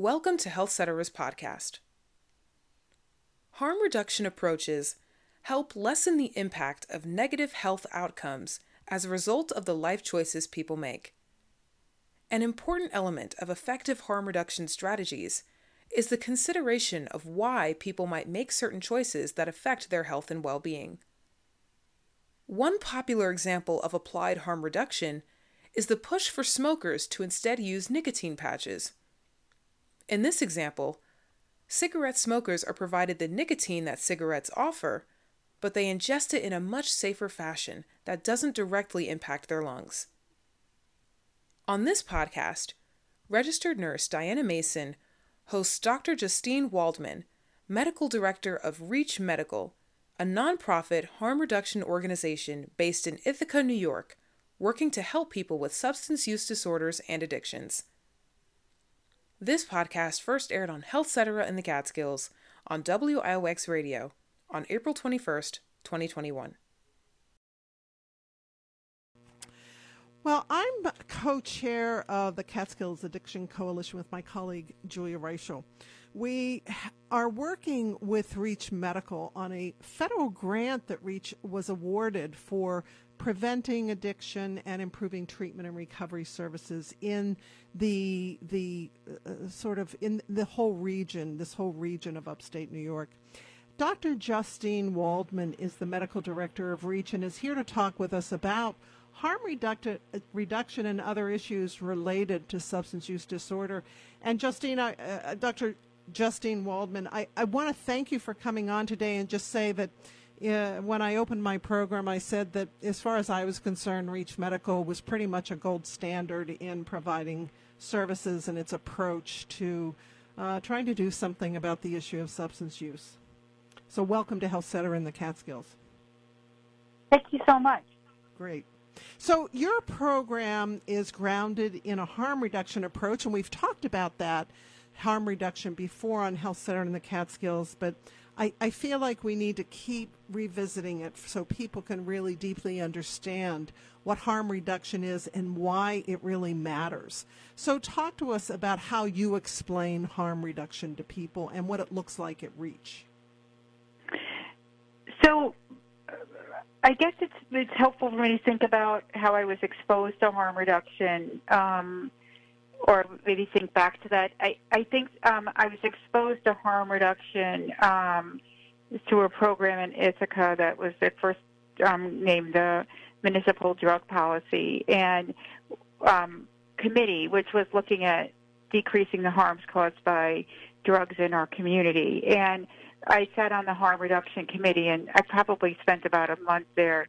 Welcome to Health Cetera's podcast. Harm reduction approaches help lessen the impact of negative health outcomes as a result of the life choices people make. An important element of effective harm reduction strategies is the consideration of why people might make certain choices that affect their health and well being. One popular example of applied harm reduction is the push for smokers to instead use nicotine patches. In this example, cigarette smokers are provided the nicotine that cigarettes offer, but they ingest it in a much safer fashion that doesn't directly impact their lungs. On this podcast, registered nurse Diana Mason hosts Dr. Justine Waldman, medical director of Reach Medical, a nonprofit harm reduction organization based in Ithaca, New York, working to help people with substance use disorders and addictions. This podcast first aired on Health Cetera in the Catskills on WIOX Radio on April 21st, 2021. Well, I'm co chair of the Catskills Addiction Coalition with my colleague Julia Reichel. We are working with Reach Medical on a federal grant that Reach was awarded for preventing addiction and improving treatment and recovery services in the the uh, sort of in the whole region, this whole region of upstate New York. Dr. Justine Waldman is the medical director of REACH and is here to talk with us about harm reducti- reduction and other issues related to substance use disorder. And Justine, uh, uh Dr. Justine Waldman, I, I want to thank you for coming on today and just say that uh, when I opened my program, I said that as far as I was concerned, Reach Medical was pretty much a gold standard in providing services and its approach to uh, trying to do something about the issue of substance use. So, welcome to Health Cetera in the Catskills. Thank you so much. Great. So, your program is grounded in a harm reduction approach, and we've talked about that harm reduction before on Health Cetera in the Catskills, but I, I feel like we need to keep revisiting it so people can really deeply understand what harm reduction is and why it really matters. So, talk to us about how you explain harm reduction to people and what it looks like at REACH. So, I guess it's it's helpful for me to think about how I was exposed to harm reduction. Um, or maybe think back to that. I, I think um, I was exposed to harm reduction um, through a program in Ithaca that was at first um, named the Municipal Drug Policy and um, Committee, which was looking at decreasing the harms caused by drugs in our community. And I sat on the harm reduction committee, and I probably spent about a month there,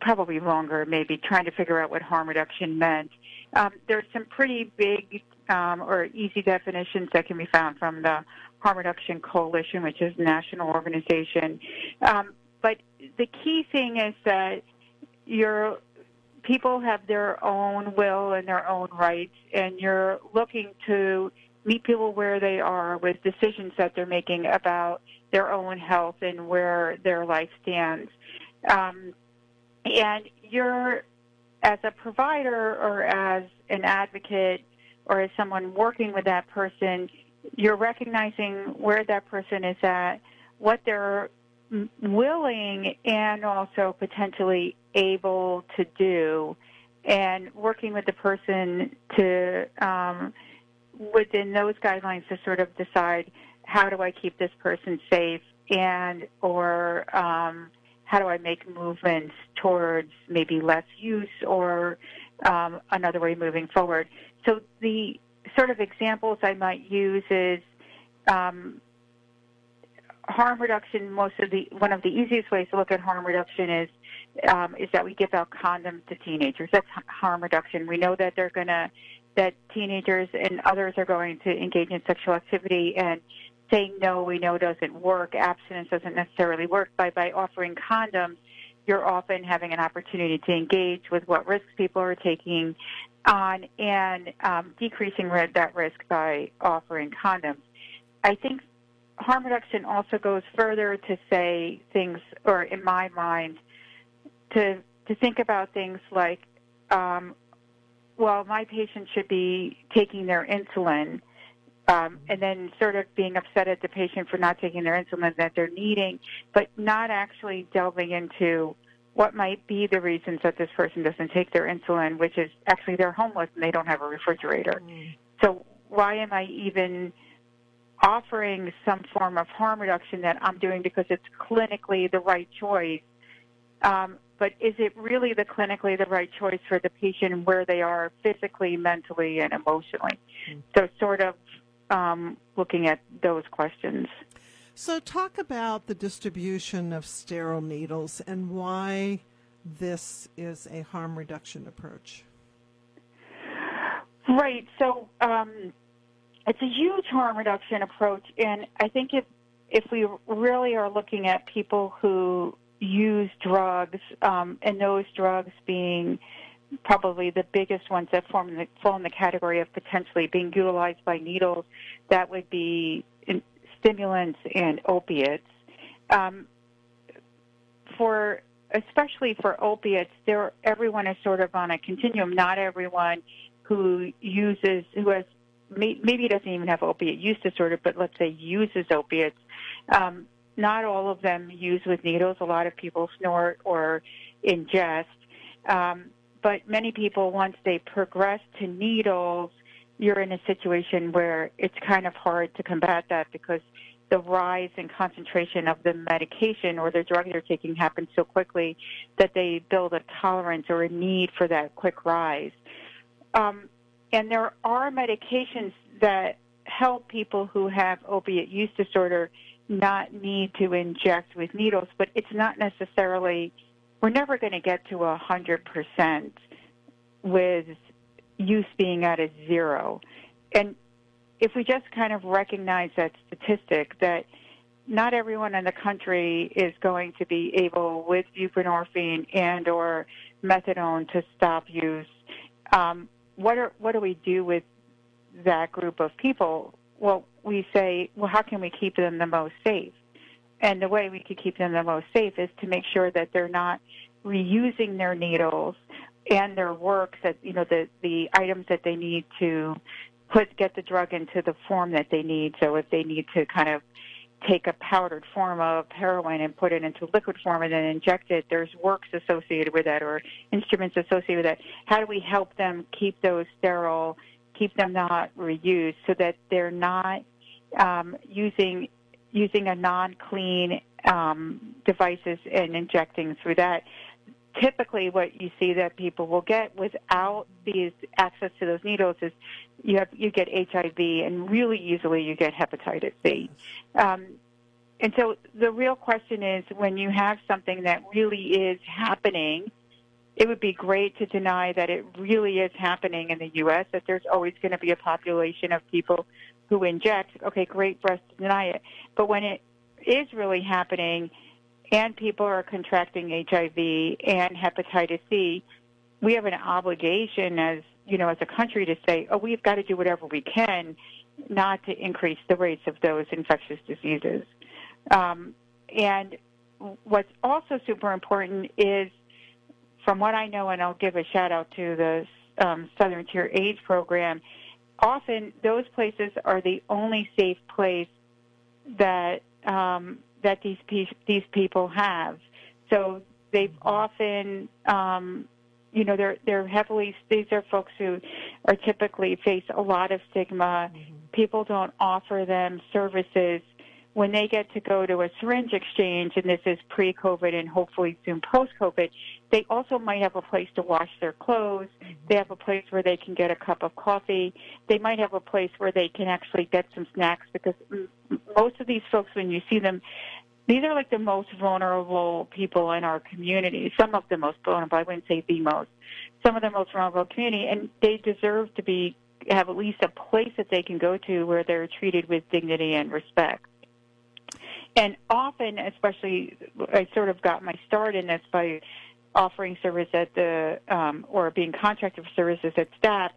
probably longer, maybe trying to figure out what harm reduction meant. Um, there's some pretty big um, or easy definitions that can be found from the Harm Reduction Coalition, which is a national organization. Um, but the key thing is that your people have their own will and their own rights, and you're looking to meet people where they are with decisions that they're making about their own health and where their life stands. Um, and you're as a provider or as an advocate or as someone working with that person, you're recognizing where that person is at, what they're willing and also potentially able to do, and working with the person to, um, within those guidelines, to sort of decide how do I keep this person safe and or um, how do I make movements towards maybe less use or um, another way moving forward. So the sort of examples I might use is um, harm reduction. Most of the one of the easiest ways to look at harm reduction is um, is that we give out condoms to teenagers. That's harm reduction. We know that they're going to that teenagers and others are going to engage in sexual activity and saying no, we know doesn't work. Abstinence doesn't necessarily work. By by offering condoms, you're often having an opportunity to engage with what risks people are taking on and um, decreasing that risk by offering condoms. I think harm reduction also goes further to say things, or in my mind, to to think about things like, um, well, my patient should be taking their insulin Um, and then sort of being upset at the patient for not taking their insulin that they're needing, but not actually delving into what might be the reasons that this person doesn't take their insulin, which is actually they're homeless and they don't have a refrigerator. Mm. So why am I even offering some form of harm reduction that I'm doing because it's clinically the right choice? Um, but is it really the clinically the right choice for the patient where they are physically, mentally, and emotionally? Mm. So sort of um, looking at those questions. So, talk about the distribution of sterile needles and why this is a harm reduction approach. Right. So, um, it's a huge harm reduction approach, and I think if if we really are looking at people who use drugs, um, and those drugs being probably the biggest ones that form the, fall in the category of potentially being utilized by needles, that would be stimulants and opiates. Um, for especially for opiates, there everyone is sort of on a continuum. Not everyone who uses who has maybe doesn't even have opiate use disorder, but let's say uses opiates. Um, not all of them use with needles. A lot of people snort or ingest. Um, but many people, once they progress to needles, you're in a situation where it's kind of hard to combat that because the rise in concentration of the medication or the drug they're taking happens so quickly that they build a tolerance or a need for that quick rise. Um, and there are medications that help people who have opiate use disorder not need to inject with needles, but it's not necessarily, we're never going to get to 100% with use being at a zero. And if we just kind of recognize that statistic that not everyone in the country is going to be able with buprenorphine and or methadone to stop use. Um, what are what do we do with that group of people? Well, we say, well, how can we keep them the most safe? And the way we could keep them the most safe is to make sure that they're not reusing their needles and their works that you know the the items that they need to put get the drug into the form that they need. So if they need to kind of take a powdered form of heroin and put it into liquid form and then inject it, there's works associated with that or instruments associated with that. How do we help them keep those sterile, keep them not reused so that they're not um, using using a non-clean um, devices and injecting through that typically what you see that people will get without these access to those needles is you have you get HIV and really easily you get hepatitis C. Um, and so the real question is when you have something that really is happening, it would be great to deny that it really is happening in the U.S. That there's always going to be a population of people who inject. Okay, great for us to deny it, but when it is really happening and people are contracting HIV and hepatitis C, we have an obligation as you know as a country to say, oh, we've got to do whatever we can not to increase the rates of those infectious diseases. Um, and what's also super important is, from what I know, and I'll give a shout out to the um, Southern Tier AIDS program. Often, those places are the only safe place that um, that these pe- these people have. So they've mm-hmm. often, um, you know, they're they're heavily. These are folks who are typically face a lot of stigma. Mm-hmm. People don't offer them services when they get to go to a syringe exchange, and this is pre-COVID and hopefully soon post-COVID, they also might have a place to wash their clothes. Mm-hmm. They have a place where they can get a cup of coffee. They might have a place where they can actually get some snacks because most of these folks, when you see them, these are like the most vulnerable people in our community. Some of the most vulnerable. I wouldn't say the most. Some of the most vulnerable community, and they deserve to be have at least a place that they can go to where they're treated with dignity and respect. And often, especially, I sort of got my start in this by offering service at the um, or being contracted for services at STAP.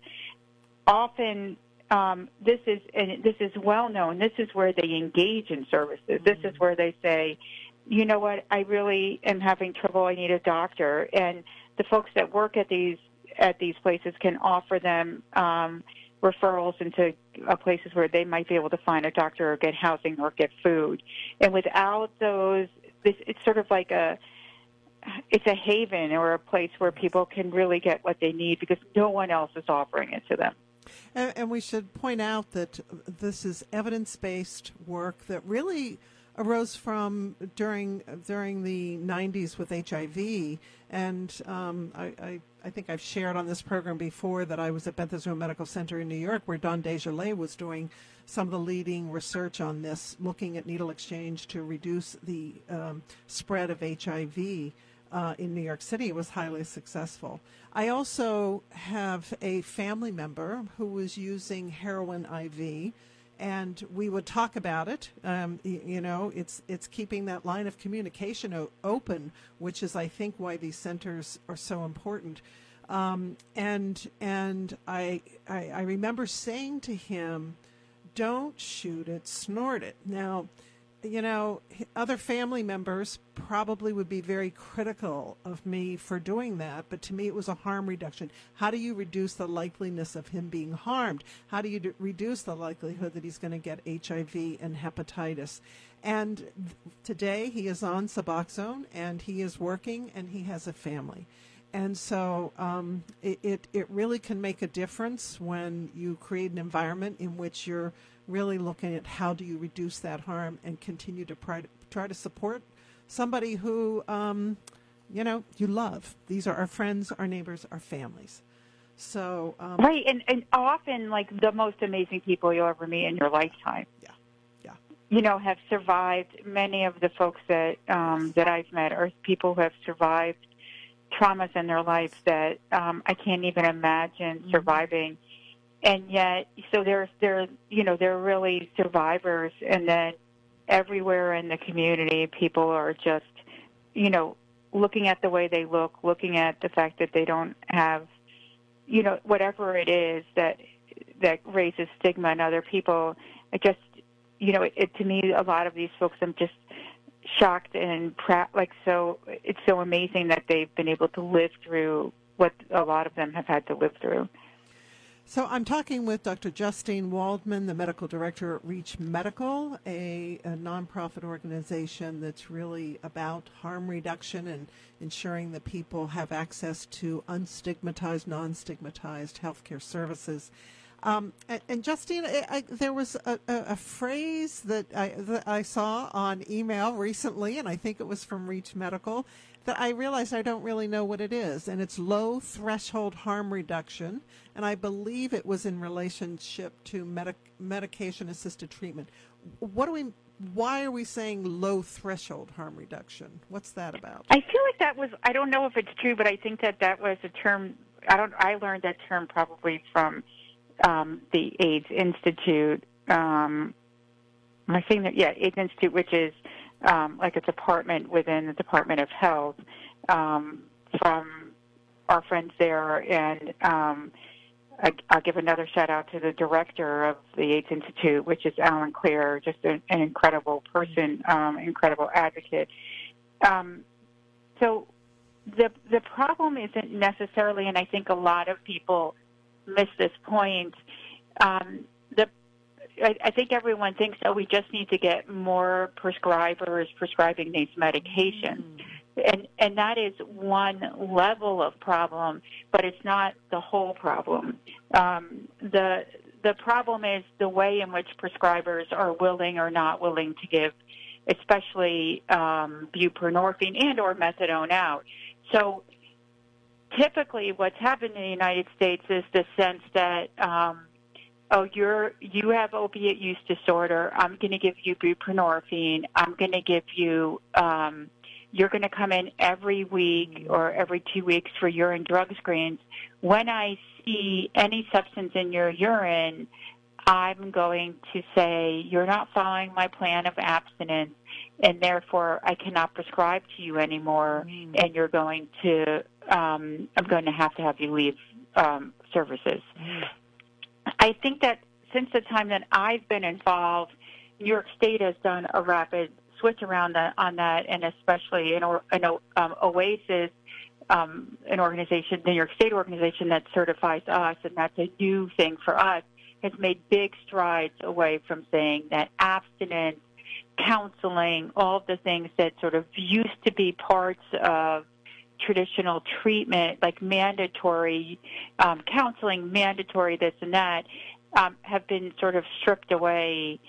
Often, um, this is and this is well known. This is where they engage in services. This is mm-hmm. where they say, you know what, I really am having trouble. I need a doctor. And the folks that work at these at these places can offer them um, referrals into uh, places where they might be able to find a doctor or get housing or get food. And without those, this it's sort of like a it's a haven or a place where people can really get what they need because no one else is offering it to them. And, and we should point out that this is evidence-based work that really arose from during during the 90s with HIV, and um, I, I, I, think I've shared on this program before that I was at Beth Israel Medical Center in New York, where Don Desjarlais was doing some of the leading research on this, looking at needle exchange to reduce the um, spread of HIV. Uh, in New York City, it was highly successful. I also have a family member who was using heroin IV and we would talk about it. Um, you, you, know, it's it's keeping that line of communication o- open, which is, I think, why these centers are so important. Um, and and I, I I remember saying to him, "Don't shoot it, snort it." Now you know, other family members probably would be very critical of me for doing that, but to me it was a harm reduction. How do you reduce the likeliness of him being harmed? How do you d- reduce the likelihood that he's going to get HIV and hepatitis? And th- today he is on Suboxone and he is working and he has a family. And so um, it, it, it really can make a difference when you create an environment in which you're really looking at how do you reduce that harm and continue to try to, try to support somebody who, um, you know, you love. These are our friends, our neighbors, our families. So um, right, and and often like the most amazing people you'll ever meet in your lifetime. Yeah, yeah. You know, have survived. Many of the folks that um, that I've met are people who have survived traumas in their life that um, I can't even imagine mm-hmm. surviving and yet so there's there you know they're really survivors. And then everywhere in the community people are just you know looking at the way they look looking at the fact that they don't have you know whatever it is that that raises stigma in other people. I just you know it, it to me a lot of these folks i'm just shocked and proud like so it's so amazing that they've been able to live through what a lot of them have had to live through so I'm talking with Dr. Justine Waldman, the medical director at Reach Medical, a, a, nonprofit organization that's really about harm reduction and ensuring that people have access to unstigmatized, non-stigmatized healthcare services. Um, and, and, Justine, I, I, there was a, a, a phrase that I, that I saw on email recently, and I think it was from Reach Medical, that I realize I don't really know what it is, and it's low threshold harm reduction, and I believe it was in relationship to medic- medication assisted treatment. What do we? Why are we saying low threshold harm reduction? What's that about? I feel like that was. I don't know if it's true, but I think that that was a term. I don't. I learned that term probably from um, the AIDS Institute. Um, am I saying that? Yeah, AIDS Institute, which is um, like a department within the Department of Health um, from our friends there. And um, I, I'll give another shout out to the director of the AIDS Institute, which is Alan Clear, just an, an incredible person, um, incredible advocate. Um, so the the problem isn't necessarily, and I think a lot of people miss this point. Um, I, I think everyone thinks, oh, we just need to get more prescribers prescribing these medications. Mm. And, and that is one level of problem, but it's not the whole problem. Um, the, the problem is the way in which prescribers are willing or not willing to give, especially um, buprenorphine and or methadone out. So typically what's happened in the United States is the sense that um, oh, you're you have opiate use disorder. I'm going to give you buprenorphine. I'm going to give you. Um, you're going to come in every week or every two weeks for urine drug screens. When I see any substance in your urine, I'm going to say you're not following my plan of abstinence, and therefore I cannot prescribe to you anymore. Mm. And you're going to. Um, I'm going to have to have you leave um, services. Mm. I think that since the time that I've been involved, New York State has done a rapid switch around that, on that, and especially in, in um, OASAS, um, an organization, the New York State organization that certifies us, and that's a new thing for us, has made big strides away from saying that abstinence, counseling, all of the things that sort of used to be parts of traditional treatment, like mandatory um, counseling, mandatory this and that, um, have been sort of stripped away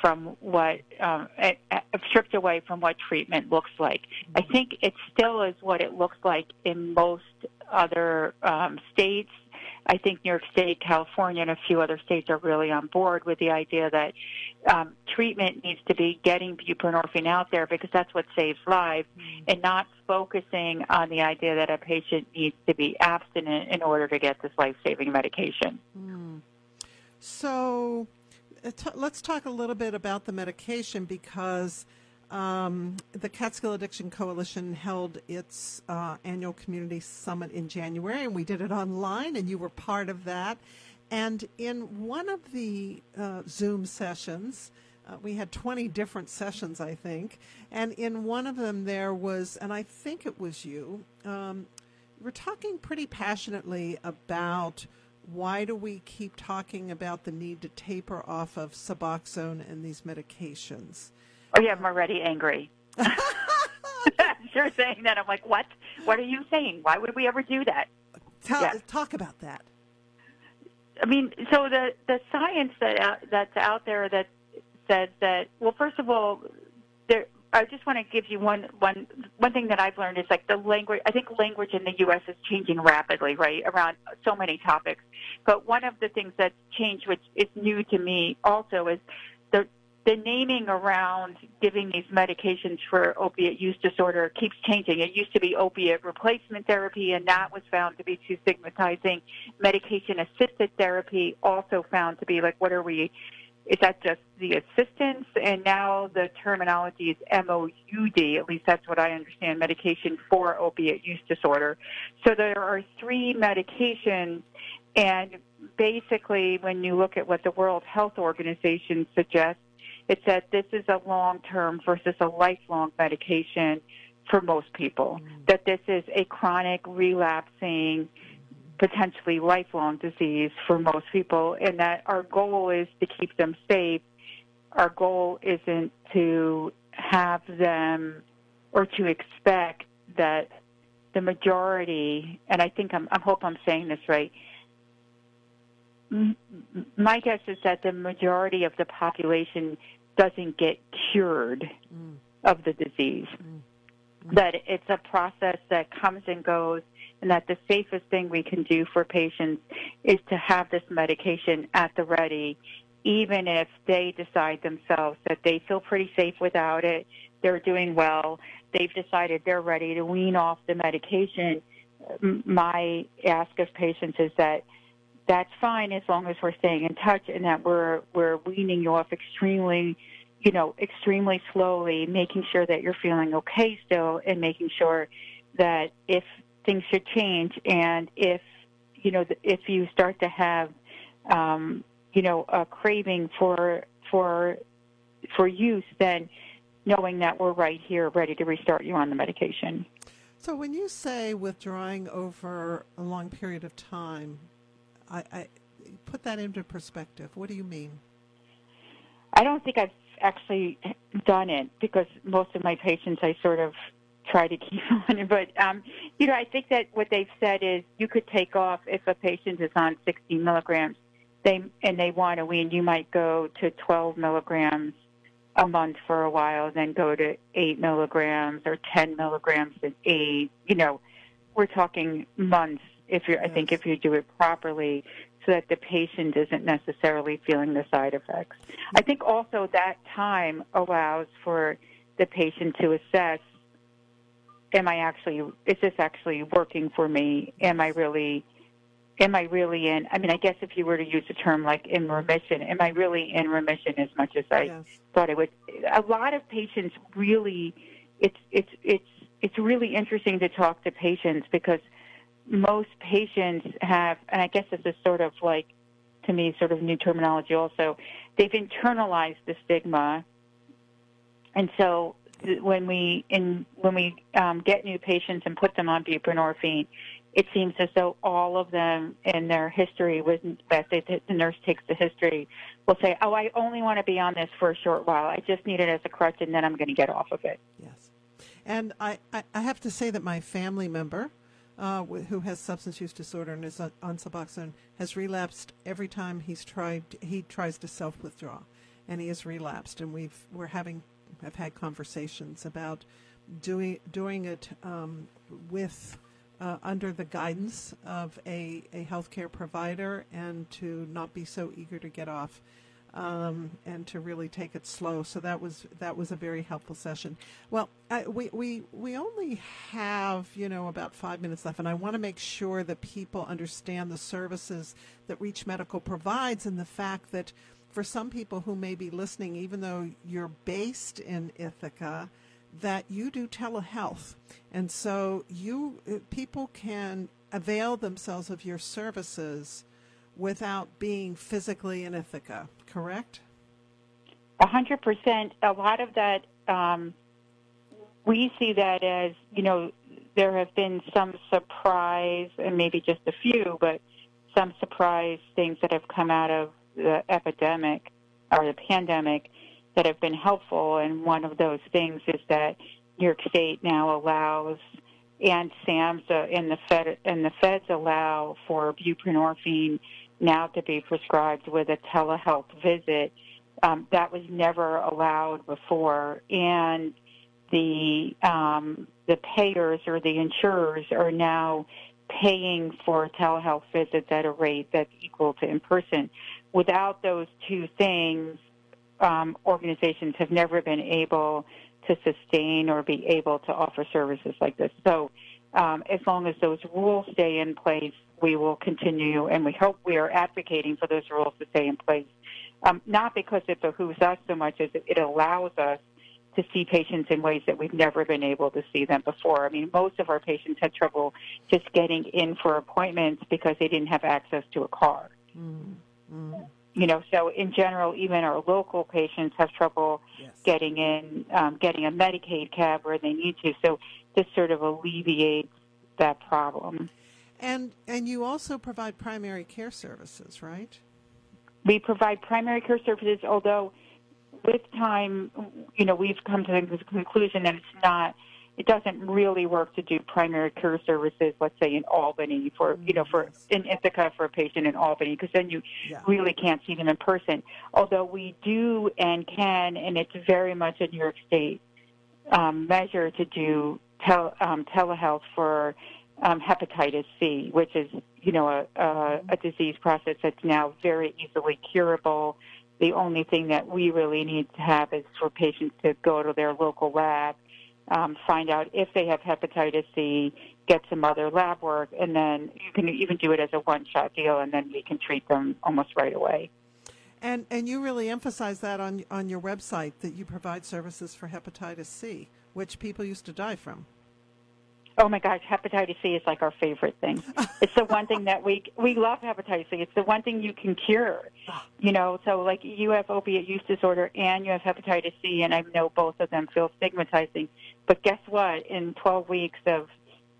from what um, stripped away from what treatment looks like. I think it still is what it looks like in most other um, states. I think New York State, California, and a few other states are really on board with the idea that um, treatment needs to be getting buprenorphine out there because that's what saves lives, mm. and not focusing on the idea that a patient needs to be abstinent in order to get this life-saving medication. Mm. So, uh, let's talk a little bit about the medication because um, the Catskill Addiction Coalition held its uh, annual community summit in January, and we did it online, and you were part of that. And in one of the uh, Zoom sessions, uh, we had 20 different sessions, I think. And in one of them, there was, and I think it was you, um, we're talking pretty passionately about why do we keep talking about the need to taper off of Suboxone and these medications? Oh yeah, I'm already angry. You're saying that. I'm like, what? What are you saying? Why would we ever do that? Tell, yeah. Talk about that. I mean, so the the science that out, that's out there that says that. Well, first of all, there. I just want to give you one one one thing that I've learned is like the language. I think language in the U.S. is changing rapidly, right, around so many topics. But one of the things that's changed, which is new to me, also is the the naming around giving these medications for opiate use disorder keeps changing. It used to be opiate replacement therapy, and that was found to be too stigmatizing. Medication assisted therapy also found to be like, what are we? Is that just the assistance? And now the terminology is MOUD, at least that's what I understand, medication for opiate use disorder. So there are three medications, and basically, when you look at what the World Health Organization suggests, it that this is a long term versus a lifelong medication for most people. Mm. That this is a chronic, relapsing, potentially lifelong disease for most people, and that our goal is to keep them safe. Our goal isn't to have them or to expect that the majority, and I think I'm, I hope I'm saying this right, my guess is that the majority of the population doesn't get cured mm. of the disease. Mm. Mm. That it's a process that comes and goes, and that the safest thing we can do for patients is to have this medication at the ready, even if they decide themselves that they feel pretty safe without it, they're doing well, they've decided they're ready to wean off the medication. My ask of patients is that that's fine as long as we're staying in touch and that we're we're weaning you off extremely you know extremely slowly making sure that you're feeling okay still and making sure that if things should change and if you know if you start to have um you know a craving for for for use then knowing that we're right here ready to restart you on the medication so when you say withdrawing over a long period of time I, I put that into perspective. What do you mean? I don't think I've actually done it because most of my patients I sort of try to keep on. But um, you know, I think that what they've said is you could take off if a patient is on 60 milligrams. They and they want to wean. You might go to 12 milligrams a month for a while, then go to eight milligrams or 10 milligrams and eight. You know, we're talking months if you yes. I think if you do it properly so that the patient isn't necessarily feeling the side effects. I think also that time allows for the patient to assess am I actually is this actually working for me? Am I really am I really in I mean I guess if you were to use a term like in remission, am I really in remission as much as I yes. thought I would? A lot of patients really it's it's it's it's really interesting to talk to patients because most patients have, and I guess this is sort of like, to me, sort of new terminology also, they've internalized the stigma. And so when we in when we um, get new patients and put them on buprenorphine, it seems as though all of them in their history best. The nurse takes the history, will say, "Oh, I only want to be on this for a short while. I just need it as a crutch, and then I'm going to get off of it." Yes, and I I, I have to say that my family member. Uh, who has substance use disorder and is on Suboxone has relapsed every time he's tried. He tries to self withdraw, and he has relapsed. And we've we're having have had conversations about doing doing it um, with uh, under the guidance of a, a healthcare provider and to not be so eager to get off um, and to really take it slow. So that was that was a very helpful session. Well, I, we, we we only have you know about five minutes left, and I want to make sure that people understand the services that Reach Medical provides and the fact that for some people who may be listening, even though you're based in Ithaca, that you do telehealth, and so you uh, people can avail themselves of your services without being physically in Ithaca. Correct? A hundred percent. A lot of that um, we see that as you know there have been some surprise, and maybe just a few, but some surprise things that have come out of the epidemic or the pandemic that have been helpful. And one of those things is that New York State now allows and SAMHSA and the Fed and the feds allow for buprenorphine now to be prescribed with a telehealth visit. Um, that was never allowed before, and the um, the payers or the insurers are now paying for telehealth visits at a rate that's equal to in person without those two things, um, organizations have never been able to sustain or be able to offer services like this. So, um, as long as those rules stay in place, we will continue, and we hope we are advocating for those rules to stay in place. Um, not because it behooves us so much as it allows us to see patients in ways that we've never been able to see them before. I mean, most of our patients had trouble just getting in for appointments because they didn't have access to a car. Mm. Mm. You know, so in general, even our local patients have trouble yes. getting in, um, getting a Medicaid cab where they need to. So this sort of alleviates that problem. And and you also provide primary care services, right? We provide primary care services, although with time, you know, we've come to the conclusion that it's not it doesn't really work to do primary care services, let's say in Albany for, you know, for in Ithaca for a patient in Albany, because then you yeah. really can't see them in person. Although we do and can, and it's very much a New York State um, measure to do tel- um, telehealth for um, hepatitis C, which is, you know, a, a, a disease process that's now very easily curable. The only thing that we really need to have is for patients to go to their local lab um, find out if they have hepatitis C, get some other lab work, and then you can even do it as a one-shot deal, and then we can treat them almost right away. And and you really emphasize that on on your website that you provide services for hepatitis C, which people used to die from. Oh my gosh, hepatitis C is like our favorite thing. it's the one thing that we we love hepatitis C. It's the one thing you can cure. You know, so like you have opiate use disorder and you have hepatitis C, and I know both of them feel stigmatizing. But guess what? In 12 weeks of,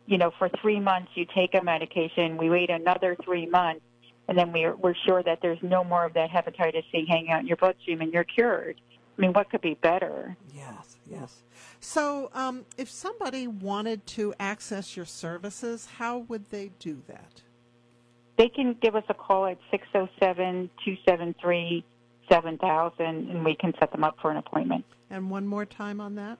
you know, for three months you take a medication. We wait another three months, and then we're we're sure that there's no more of that hepatitis C hanging out in your bloodstream, and you're cured. I mean, what could be better? Yes, yes. So, um, if somebody wanted to access your services, how would they do that? They can give us a call at 607 273 7000 and we can set them up for an appointment. And one more time on that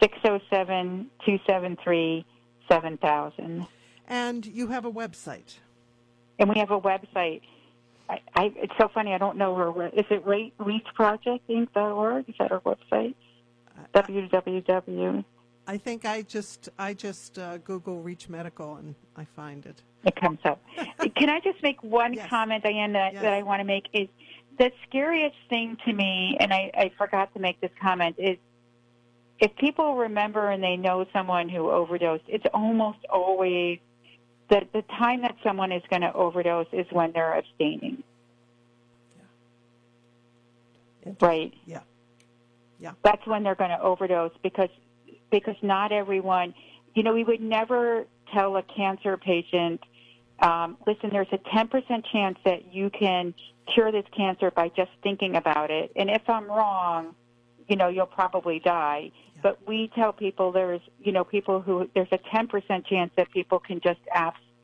607 273 7000. And you have a website. And we have a website. I, I, it's so funny. I don't know where. Is it reachprojectinc.org? Is that our website? www. I think I just I just uh, Google Reach Medical and I find it. It comes up. Can I just make one yes. comment, Diane, that, yes. that I want to make is the scariest thing to me, and I, I forgot to make this comment, is if people remember and they know someone who overdosed, it's almost always that the time that someone is going to overdose is when they're abstaining. Yeah. Right. Yeah. Yeah. That's when they're going to overdose because because not everyone, you know, we would never tell a cancer patient, um, listen, there's a 10% chance that you can cure this cancer by just thinking about it. And if I'm wrong, you know, you'll probably die. Yeah. But we tell people there's, you know, people who, there's a 10% chance that people can just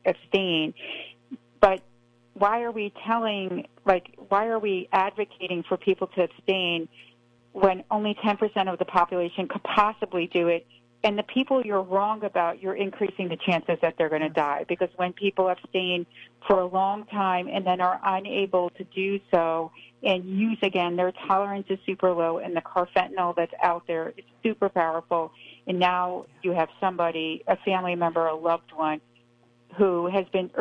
abstain. But why are we telling, like, why are we advocating for people to abstain when only 10% of the population could possibly do it? And the people you're wrong about, you're increasing the chances that they're going to die. Because when people abstain for a long time and then are unable to do so and use again, their tolerance is super low, and the carfentanil that's out there is super powerful. And now you have somebody, a family member, a loved one, who has been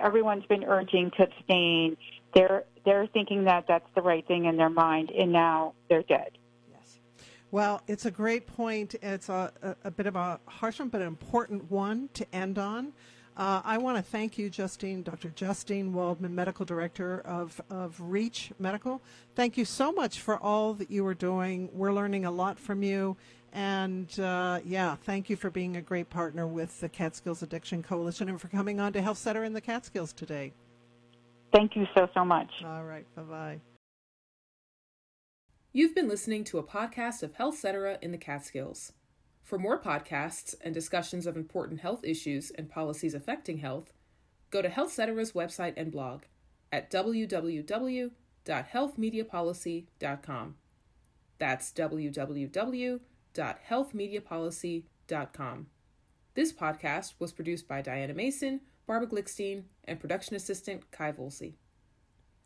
everyone's been urging to abstain. They're they're thinking that that's the right thing in their mind, and now they're dead. Well, it's a great point. It's a, a, a bit of a harsh one, but an important one to end on. Uh, I want to thank you, Justine, Dr. Justine Waldman, Medical Director of, of REACH Medical. Thank you so much for all that you are doing. We're learning a lot from you, and uh, yeah, thank you for being a great partner with the Catskills Addiction Coalition and for coming on to Health Cetera in the Catskills today. Thank you so, so much. All right. Bye bye. You've been listening to a podcast of Health Cetera in the Catskills. For more podcasts and discussions of important health issues and policies affecting health, go to Health Cetera's website and blog at www.healthmediapolicy.com. That's www.healthmediapolicy.com. This podcast was produced by Diana Mason, Barbara Glickstein, and production assistant Kai Volsey.